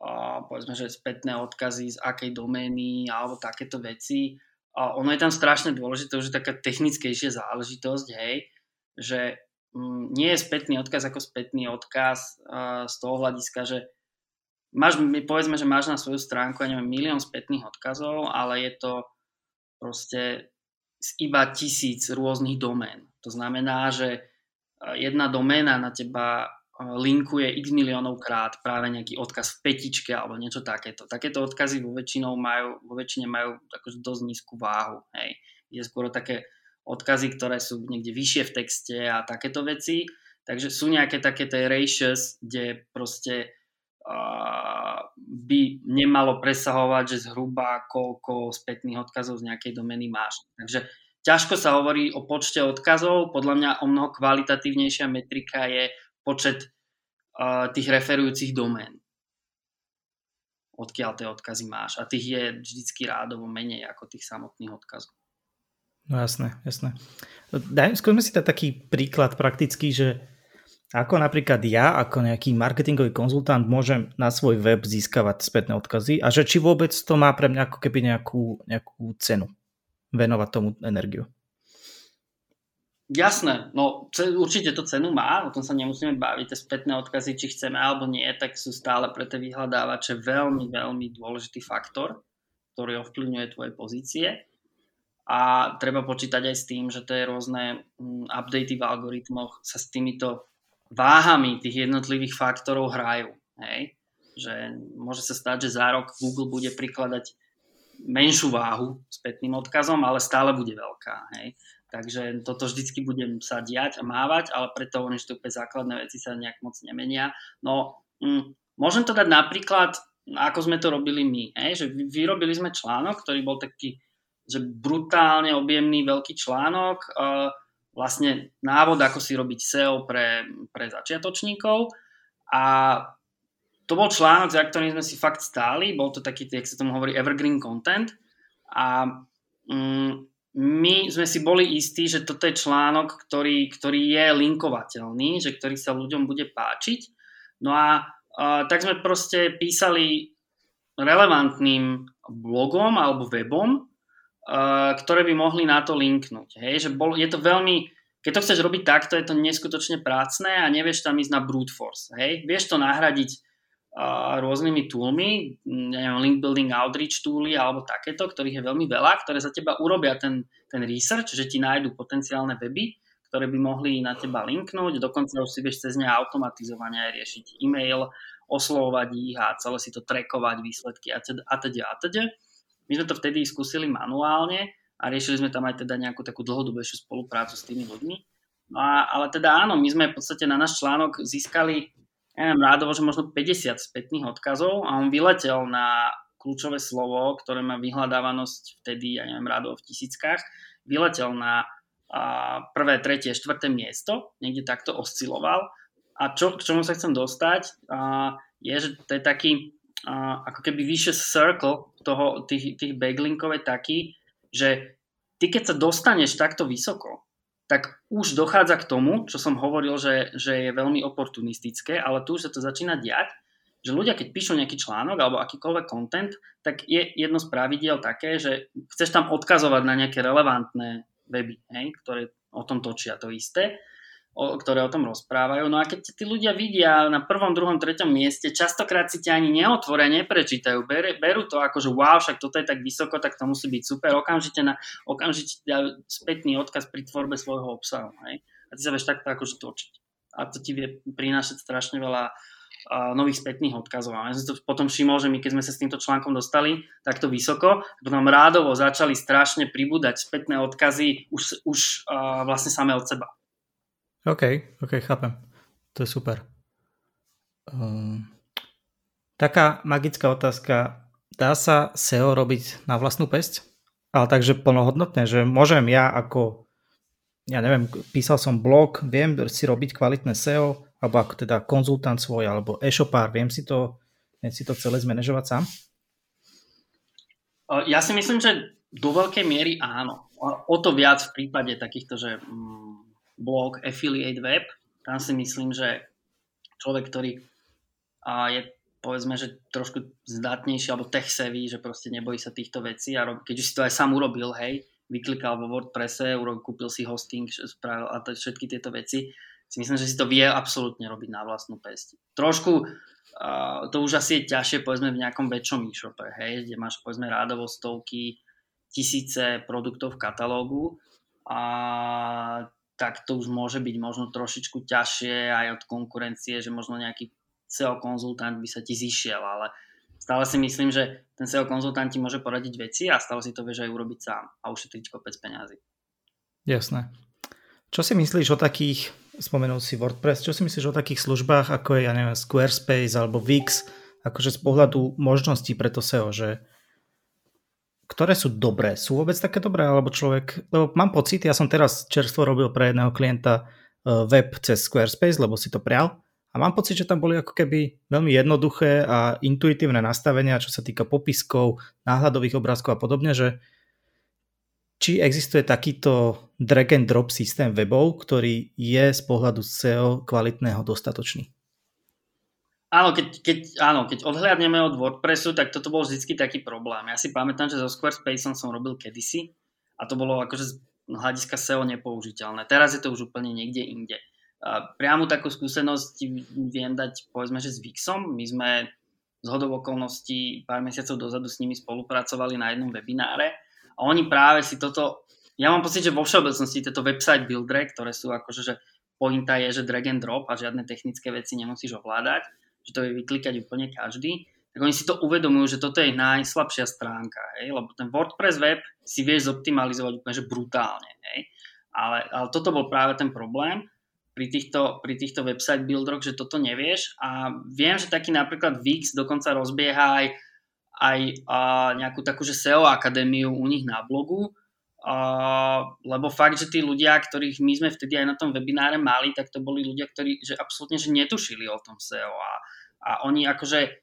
a povedzme, že spätné odkazy z akej domény alebo takéto veci. A ono je tam strašne dôležité, že taká technickejšia záležitosť, hej, že mm, nie je spätný odkaz ako spätný odkaz a z toho hľadiska, že máš, povedzme, že máš na svoju stránku, ja neviem, milión spätných odkazov, ale je to proste z iba tisíc rôznych domén. To znamená, že jedna doména na teba e, linkuje x miliónov krát práve nejaký odkaz v petičke alebo niečo takéto. Takéto odkazy vo, väčšinou majú, vo väčšine majú akože dosť nízku váhu. Hej. Je skôr také odkazy, ktoré sú niekde vyššie v texte a takéto veci. Takže sú nejaké také tie ratios, kde proste by nemalo presahovať, že zhruba koľko spätných odkazov z nejakej domeny máš. Takže ťažko sa hovorí o počte odkazov, podľa mňa o mnoho kvalitatívnejšia metrika je počet uh, tých referujúcich domén. Odkiaľ tie odkazy máš. A tých je vždycky rádovo menej ako tých samotných odkazov.
No jasné, jasné. Daj, skúsme si dať taký príklad praktický, že ako napríklad ja, ako nejaký marketingový konzultant, môžem na svoj web získavať spätné odkazy a že či vôbec to má pre mňa ako keby nejakú, nejakú cenu venovať tomu energiu.
Jasné, no určite to cenu má, o tom sa nemusíme baviť, tie spätné odkazy, či chceme alebo nie, tak sú stále pre tie vyhľadávače veľmi, veľmi dôležitý faktor, ktorý ovplyvňuje tvoje pozície a treba počítať aj s tým, že tie rôzne mm, updaty v algoritmoch sa s týmito váhami tých jednotlivých faktorov hrajú. Hej? Že môže sa stať, že za rok Google bude prikladať menšiu váhu spätným odkazom, ale stále bude veľká. Hej? Takže toto vždycky budem sa diať a mávať, ale preto hovorím, že základné veci sa nejak moc nemenia. No, mm, môžem to dať napríklad, ako sme to robili my. Hej? Že vyrobili sme článok, ktorý bol taký že brutálne objemný veľký článok, uh, vlastne návod, ako si robiť SEO pre, pre začiatočníkov a to bol článok, za ktorým sme si fakt stáli, bol to taký, jak sa tomu hovorí, evergreen content a mm, my sme si boli istí, že toto je článok, ktorý, ktorý je linkovateľný, že ktorý sa ľuďom bude páčiť. No a, a tak sme proste písali relevantným blogom alebo webom, Eh, ktoré by mohli na to linknúť. Hej? Že bol, je to veľmi, keď to chceš robiť takto, je to neskutočne prácne a nevieš tam ísť na brute force. Hej? Vieš to nahradiť rôznymi toolmi, neviem, link building outreach tooly alebo takéto, ktorých je veľmi veľa, ktoré za teba urobia ten, ten research, že ti nájdu potenciálne weby, ktoré by mohli na teba linknúť, dokonca už si vieš cez ne automatizovane aj riešiť e-mail, oslovovať ich a celé si to trackovať, výsledky a teda, teda, a teda. My sme to vtedy skúsili manuálne a riešili sme tam aj teda nejakú takú dlhodobejšiu spoluprácu s tými ľuďmi. No a, ale teda áno, my sme v podstate na náš článok získali, ja neviem, rádovo, že možno 50 spätných odkazov a on vyletel na kľúčové slovo, ktoré má vyhľadávanosť vtedy, ja neviem, rádovo v tisíckach, vyletel na a, prvé, tretie, štvrté miesto, niekde takto osciloval. A čo, k čomu sa chcem dostať, a, je, že to je taký, a, ako keby vyššie circle toho, tých, tých backlinkov je taký, že ty keď sa dostaneš takto vysoko, tak už dochádza k tomu, čo som hovoril, že, že je veľmi oportunistické, ale tu už sa to začína diať, že ľudia, keď píšu nejaký článok alebo akýkoľvek content, tak je jedno z pravidiel také, že chceš tam odkazovať na nejaké relevantné weby, hej, ktoré o tom točia to isté. O, ktoré o tom rozprávajú. No a keď tí ľudia vidia na prvom, druhom, treťom mieste, častokrát si ťa ani neotvoria, neprečítajú, ber, berú to ako, že wow, však toto je tak vysoko, tak to musí byť super, okamžite, na, okamžite dajú spätný odkaz pri tvorbe svojho obsahu. Hej? A ty sa vieš takto akože točiť. A to ti vie prinášať strašne veľa uh, nových spätných odkazov. A ja som to potom všimol, že my keď sme sa s týmto článkom dostali takto vysoko, potom rádovo začali strašne pribúdať spätné odkazy už, už uh, vlastne samé od seba.
OK, OK, chápem. To je super. Um, taká magická otázka. Dá sa SEO robiť na vlastnú pesť? Ale takže plnohodnotné, že môžem ja ako, ja neviem, písal som blog, viem si robiť kvalitné SEO, alebo ako teda konzultant svoj, alebo e-shopár, viem si to, viem si to celé zmanéžovať sám?
Ja si myslím, že do veľkej miery áno. O to viac v prípade takýchto, že mm, blog Affiliate Web. Tam si myslím, že človek, ktorý je povedzme, že trošku zdatnejší alebo tech savvy, že proste nebojí sa týchto vecí a rob, keď si to aj sám urobil, hej, vyklikal vo WordPresse, kúpil si hosting spravil a to, všetky tieto veci, si myslím, že si to vie absolútne robiť na vlastnú pesť. Trošku uh, to už asi je ťažšie povedzme v nejakom väčšom e-shope, hej, kde máš povedzme rádovo stovky, tisíce produktov v katalógu a tak to už môže byť možno trošičku ťažšie aj od konkurencie, že možno nejaký SEO konzultant by sa ti zišiel, ale stále si myslím, že ten SEO konzultant ti môže poradiť veci a stále si to vieš aj urobiť sám a ušetriť kopec peňazí.
Jasné. Čo si myslíš o takých, spomenul si WordPress, čo si myslíš o takých službách ako je, ja neviem, Squarespace alebo Wix, akože z pohľadu možností pre to SEO, že ktoré sú dobré? Sú vôbec také dobré? Alebo človek, lebo mám pocit, ja som teraz čerstvo robil pre jedného klienta e, web cez Squarespace, lebo si to prial a mám pocit, že tam boli ako keby veľmi jednoduché a intuitívne nastavenia, čo sa týka popiskov, náhľadových obrázkov a podobne, že či existuje takýto drag and drop systém webov, ktorý je z pohľadu SEO kvalitného dostatočný?
Áno keď, keď, áno, keď odhľadneme od WordPressu, tak toto bol vždy taký problém. Ja si pamätám, že so Squarespace som robil kedysi a to bolo akože z hľadiska SEO nepoužiteľné. Teraz je to už úplne niekde inde. A priamu takú skúsenosť viem dať povedzme, že s Vixom. My sme z hodov okolností pár mesiacov dozadu s nimi spolupracovali na jednom webináre a oni práve si toto, ja mám pocit, že vo všeobecnosti tieto website buildre, ktoré sú akože, že pointa je, že drag and drop a žiadne technické veci nemusíš ovládať, že to vie vyklikať úplne každý, tak oni si to uvedomujú, že toto je najslabšia stránka, hej? lebo ten WordPress web si vieš zoptimalizovať úplne že brutálne. Hej? Ale, ale toto bol práve ten problém pri týchto, pri týchto website builderoch, že toto nevieš a viem, že taký napríklad Wix dokonca rozbieha aj, aj a, nejakú takú že SEO akadémiu u nich na blogu, Uh, lebo fakt, že tí ľudia, ktorých my sme vtedy aj na tom webináre mali, tak to boli ľudia, ktorí že absolútne že netušili o tom SEO a, a oni akože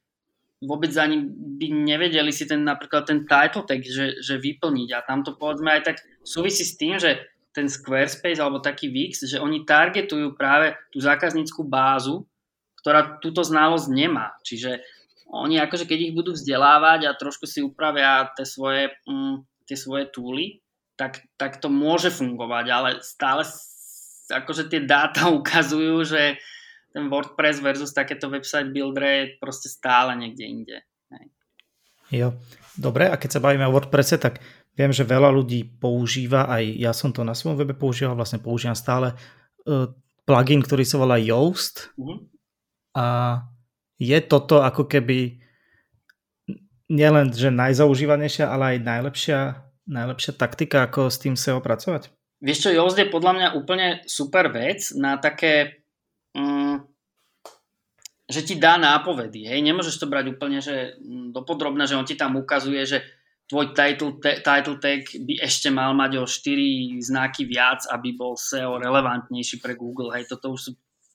vôbec ani by nevedeli si ten napríklad ten title tag, že, že vyplniť a tam to povedzme aj tak súvisí s tým, že ten Squarespace alebo taký Wix, že oni targetujú práve tú zákazníckú bázu, ktorá túto znalosť nemá. Čiže oni akože keď ich budú vzdelávať a trošku si upravia tie svoje, mm, tie svoje túly, tak, tak to môže fungovať, ale stále akože tie dáta ukazujú, že ten WordPress versus takéto website builder je proste stále niekde inde. Hej.
Jo, dobre, a keď sa bavíme o WordPresse, tak viem, že veľa ľudí používa, aj ja som to na svojom webe používal, vlastne používam stále uh, plugin, ktorý sa volá Yoast uh-huh. a je toto ako keby nielen, že najzaužívanejšia, ale aj najlepšia najlepšia taktika, ako s tým SEO pracovať?
Vieš čo, Yoast je podľa mňa úplne super vec na také, mm, že ti dá nápovedy. Hej? Nemôžeš to brať úplne že mm, dopodrobne, že on ti tam ukazuje, že tvoj title, te, title tag by ešte mal mať o 4 znaky viac, aby bol SEO relevantnejší pre Google. Hej, toto už sú,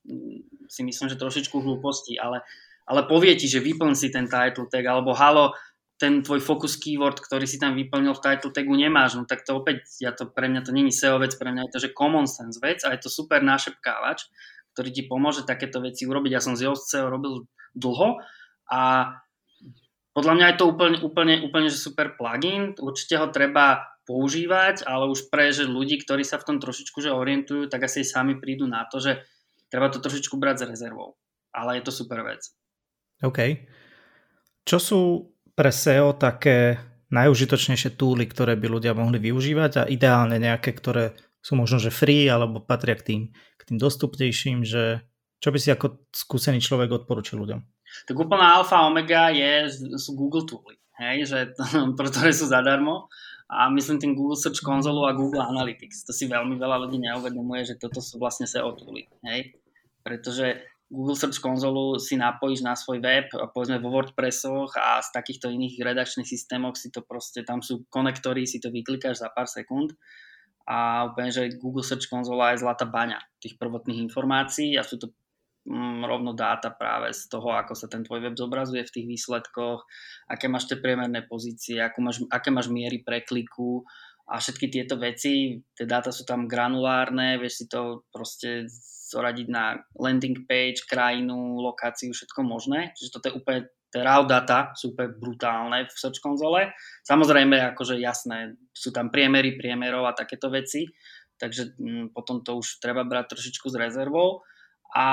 mm, si myslím, že trošičku hlúposti, ale, ale povie ti, že vyplň si ten title tag, alebo halo, ten tvoj focus keyword, ktorý si tam vyplnil v title tagu nemáš, no tak to opäť, ja to, pre mňa to není SEO vec, pre mňa je to, že common sense vec a je to super našepkávač, ktorý ti pomôže takéto veci urobiť. Ja som z SEO robil dlho a podľa mňa je to úplne, úplne, úplne že super plugin, určite ho treba používať, ale už pre že ľudí, ktorí sa v tom trošičku že orientujú, tak asi sami prídu na to, že treba to trošičku brať s rezervou. Ale je to super vec.
OK. Čo sú pre SEO také najužitočnejšie túly, ktoré by ľudia mohli využívať a ideálne nejaké, ktoré sú možno, že free alebo patria k tým, k tým dostupnejším, že čo by si ako skúsený človek odporučil ľuďom?
Tak úplná alfa omega je, sú Google túly, hej, že, ktoré sú zadarmo a myslím tým Google Search Console a Google Analytics. To si veľmi veľa ľudí neuvedomuje, že toto sú vlastne SEO tooly. Hej? Pretože Google Search Console si napojíš na svoj web, povedzme vo WordPressoch a z takýchto iných redakčných systémoch si to proste, tam sú konektory, si to vyklikáš za pár sekúnd. A úplne, že Google Search Console je zlatá baňa tých prvotných informácií a sú to Mm, rovno dáta práve z toho, ako sa ten tvoj web zobrazuje v tých výsledkoch, aké máš tie priemerné pozície, máš, aké máš miery prekliku a všetky tieto veci, tie dáta sú tam granulárne, vieš si to proste zoradiť na landing page, krajinu, lokáciu, všetko možné. Čiže toto je úplne, raw data sú úplne brutálne v Search konzole. Samozrejme, akože jasné, sú tam priemery, priemerov a takéto veci, takže m, mm, potom to už treba brať trošičku s rezervou. A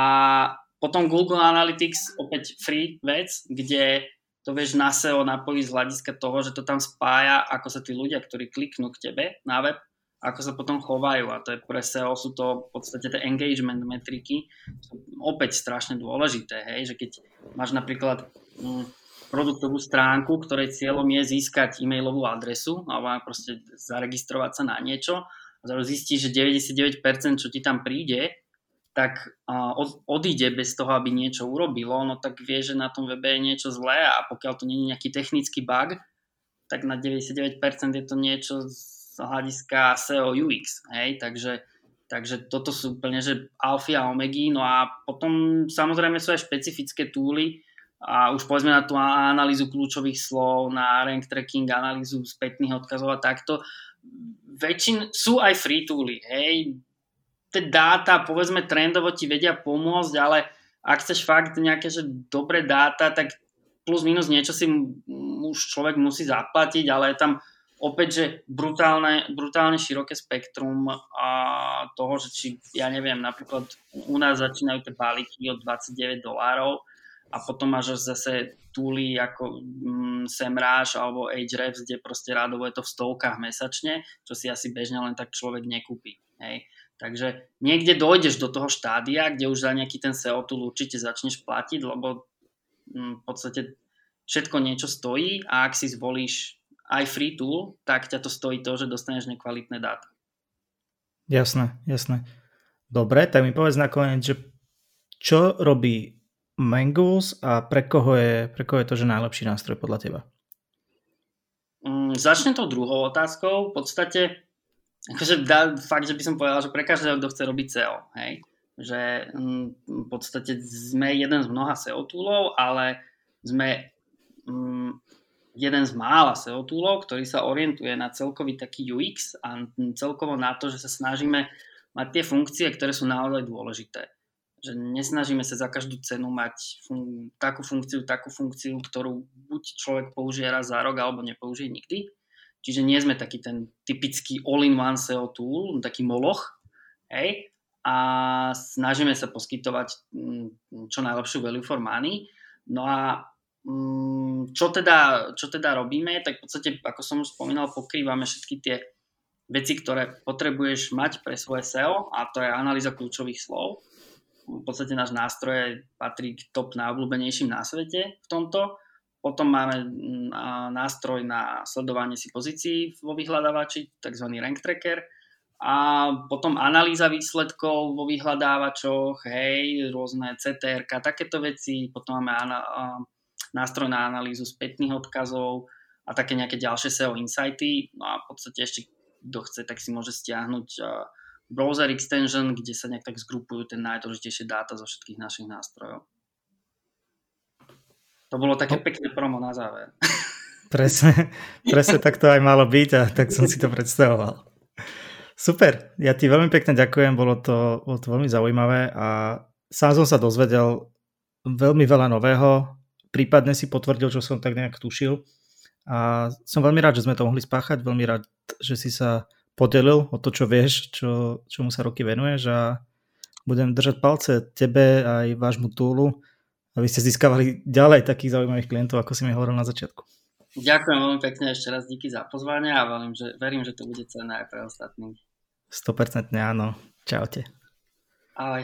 potom Google Analytics, opäť free vec, kde to vieš na SEO napojiť z hľadiska toho, že to tam spája, ako sa tí ľudia, ktorí kliknú k tebe na web, ako sa potom chovajú. A to je pre SEO, sú to v podstate tie engagement metriky, sú opäť strašne dôležité, hej, že keď máš napríklad hm, produktovú stránku, ktorej cieľom je získať e-mailovú adresu alebo proste zaregistrovať sa na niečo a zistíš, že 99% čo ti tam príde, tak odíde bez toho, aby niečo urobilo, no tak vie, že na tom webe je niečo zlé a pokiaľ to nie je nejaký technický bug, tak na 99% je to niečo hľadiska SEO UX, hej, takže, takže toto sú úplne, že alfy a omegy, no a potom samozrejme sú aj špecifické túly, a už povedzme na tú analýzu kľúčových slov, na rank tracking, analýzu spätných odkazov a takto. Väčšin, sú aj free tooly, hej, tie dáta, povedzme trendovo ti vedia pomôcť, ale ak chceš fakt nejaké že dobré dáta, tak plus minus niečo si už človek musí zaplatiť, ale je tam opäť, že brutálne, brutálne široké spektrum a toho, že či, ja neviem, napríklad u nás začínajú tie balíky od 29 dolárov a potom máš zase túly ako mm, Semrush alebo Ahrefs, kde proste rádovo je to v stovkách mesačne, čo si asi bežne len tak človek nekúpi. Hej. Takže niekde dojdeš do toho štádia, kde už za nejaký ten SEO tool určite začneš platiť, lebo mm, v podstate všetko niečo stojí a ak si zvolíš aj free tool, tak ťa to stojí to, že dostaneš nekvalitné dáta.
Jasné, jasné. Dobre, tak mi povedz nakoniec, že čo robí Mangoes a pre koho je, pre koho je to že najlepší nástroj podľa teba?
Mm, začnem tou druhou otázkou. V podstate akože dá, fakt, že by som povedal, že pre každého, kto chce robiť SEO, hej. Že mm, v podstate sme jeden z mnoha SEO toolov, ale sme mm, jeden z mála SEO toolov, ktorý sa orientuje na celkový taký UX a celkovo na to, že sa snažíme mať tie funkcie, ktoré sú naozaj dôležité. Že nesnažíme sa za každú cenu mať fun- takú funkciu, takú funkciu, ktorú buď človek použije raz za rok alebo nepoužije nikdy Čiže nie sme taký ten typický all-in-one SEO tool, taký moloch, hej, a snažíme sa poskytovať mm, čo najlepšiu value for money. No a čo teda, čo teda robíme, tak v podstate, ako som už spomínal, pokrývame všetky tie veci, ktoré potrebuješ mať pre svoje SEO a to je analýza kľúčových slov. V podstate náš nástroj patrí k top najobľúbenejším na svete v tomto. Potom máme mm, nástroj na sledovanie si pozícií vo vyhľadávači, tzv. rank tracker. A potom analýza výsledkov vo vyhľadávačoch, hej, rôzne CTR, takéto veci. Potom máme nástroj na analýzu spätných odkazov a také nejaké ďalšie SEO insighty. No a v podstate ešte kto chce, tak si môže stiahnuť browser extension, kde sa nejak tak zgrupujú tie najdôležitejšie dáta zo všetkých našich nástrojov. To bolo také no. pekné promo na záver.
Presne, presne tak to aj malo byť a tak som si to predstavoval. Super, ja ti veľmi pekne ďakujem, bolo to, bolo to veľmi zaujímavé a sám som sa dozvedel veľmi veľa nového, prípadne si potvrdil, čo som tak nejak tušil a som veľmi rád, že sme to mohli spáchať, veľmi rád že si sa podelil o to, čo vieš, čo, čomu sa roky venuješ a budem držať palce tebe aj vášmu túlu, aby ste získavali ďalej takých zaujímavých klientov, ako si mi hovoril na začiatku.
Ďakujem veľmi pekne ešte raz díky za pozvanie a verím, že, verím, že to bude cenné aj pre ostatných.
100% áno. Čaute.
Ahoj.